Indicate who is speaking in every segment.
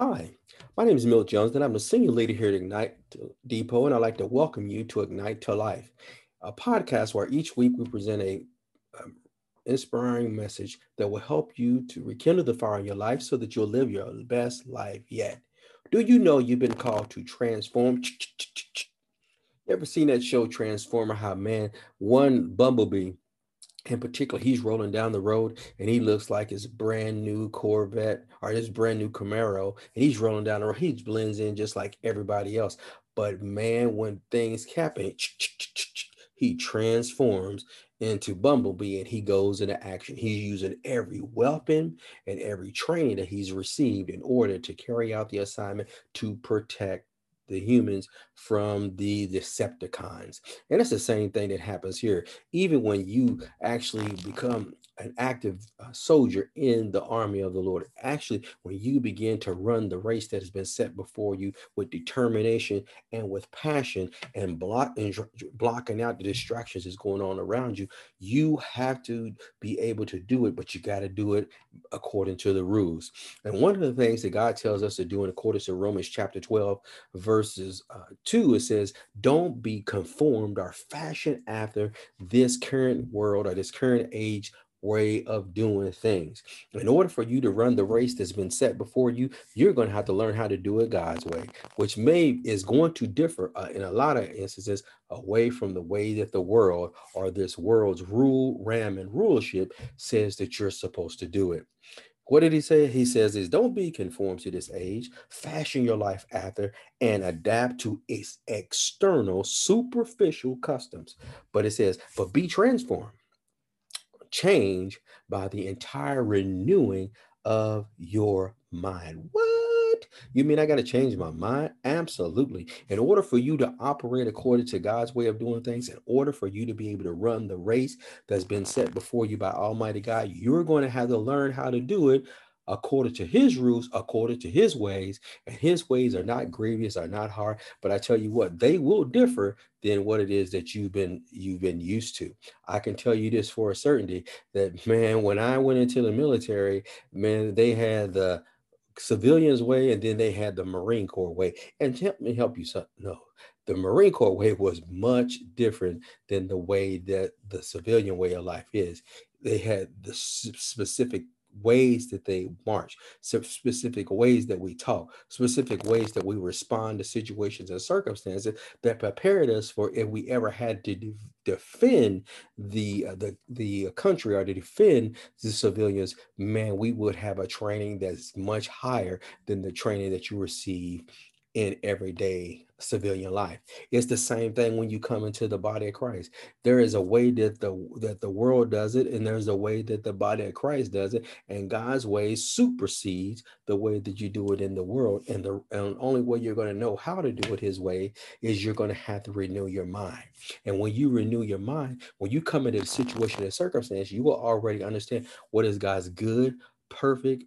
Speaker 1: Hi, my name is Milt Jones, and I'm a senior leader here at Ignite Depot, and I'd like to welcome you to Ignite to Life, a podcast where each week we present a um, inspiring message that will help you to rekindle the fire in your life so that you'll live your best life yet. Do you know you've been called to transform? Ever seen that show Transformer? How man, one bumblebee in particular, he's rolling down the road and he looks like his brand new Corvette or his brand new Camaro, and he's rolling down the road. He blends in just like everybody else. But man, when things happen, he transforms into Bumblebee and he goes into action. He's using every weapon and every training that he's received in order to carry out the assignment to protect the humans from the Decepticons. And it's the same thing that happens here. Even when you actually become an active uh, soldier in the army of the Lord. Actually, when you begin to run the race that has been set before you with determination and with passion and block and blocking out the distractions that's going on around you, you have to be able to do it, but you got to do it according to the rules. And one of the things that God tells us to do in accordance to Romans chapter 12, verses uh, 2, it says, Don't be conformed or fashioned after this current world or this current age way of doing things. In order for you to run the race that's been set before you, you're going to have to learn how to do it God's way, which may is going to differ uh, in a lot of instances away from the way that the world or this world's rule, ram, and rulership says that you're supposed to do it. What did he say? He says is don't be conformed to this age, fashion your life after and adapt to its external superficial customs. But it says, but be transformed change by the entire renewing of your mind. What? You mean I got to change my mind? Absolutely. In order for you to operate according to God's way of doing things, in order for you to be able to run the race that's been set before you by Almighty God, you're going to have to learn how to do it according to his rules, according to his ways, and his ways are not grievous, are not hard. But I tell you what, they will differ than what it is that you've been you've been used to. I can tell you this for a certainty that man, when I went into the military, man, they had the civilians way and then they had the Marine Corps way. And help me help you know the Marine Corps way was much different than the way that the civilian way of life is. They had the specific ways that they march, specific ways that we talk, specific ways that we respond to situations and circumstances that prepared us for if we ever had to de- defend the uh, the the country or to defend the civilians. Man, we would have a training that's much higher than the training that you receive in everyday civilian life. It's the same thing when you come into the body of Christ. There is a way that the that the world does it, and there's a way that the body of Christ does it, and God's way supersedes the way that you do it in the world. And the and only way you're going to know how to do it His way is you're going to have to renew your mind. And when you renew your mind, when you come into a situation and circumstance, you will already understand what is God's good, perfect,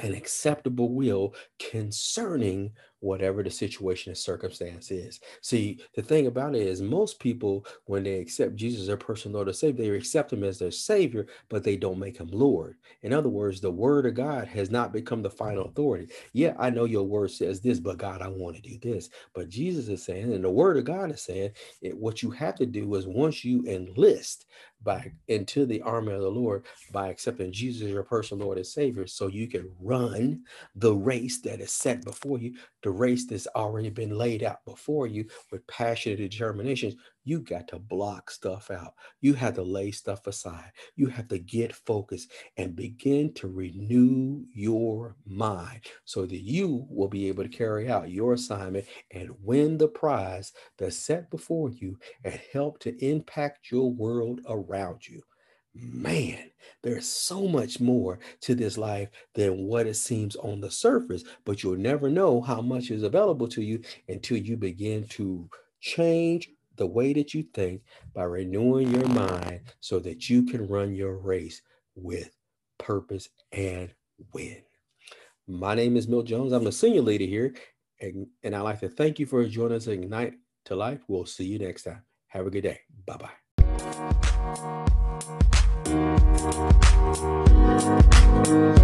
Speaker 1: and acceptable will concerning whatever the situation and circumstance is. See, the thing about it is, most people, when they accept Jesus as their personal Lord or Savior, they accept Him as their Savior, but they don't make Him Lord. In other words, the Word of God has not become the final authority. Yeah, I know your Word says this, but God, I want to do this. But Jesus is saying, and the Word of God is saying, it, what you have to do is once you enlist by into the army of the Lord by accepting Jesus as your personal Lord and Savior, so you can run the race that is set before you the race that's already been laid out before you with passionate determination, you got to block stuff out. You have to lay stuff aside. You have to get focused and begin to renew your mind so that you will be able to carry out your assignment and win the prize that's set before you and help to impact your world around you man, there's so much more to this life than what it seems on the surface, but you'll never know how much is available to you until you begin to change the way that you think by renewing your mind so that you can run your race with purpose and win. My name is Milt Jones. I'm the senior leader here, and, and I'd like to thank you for joining us at Ignite to Life. We'll see you next time. Have a good day. Bye bye. Thank you.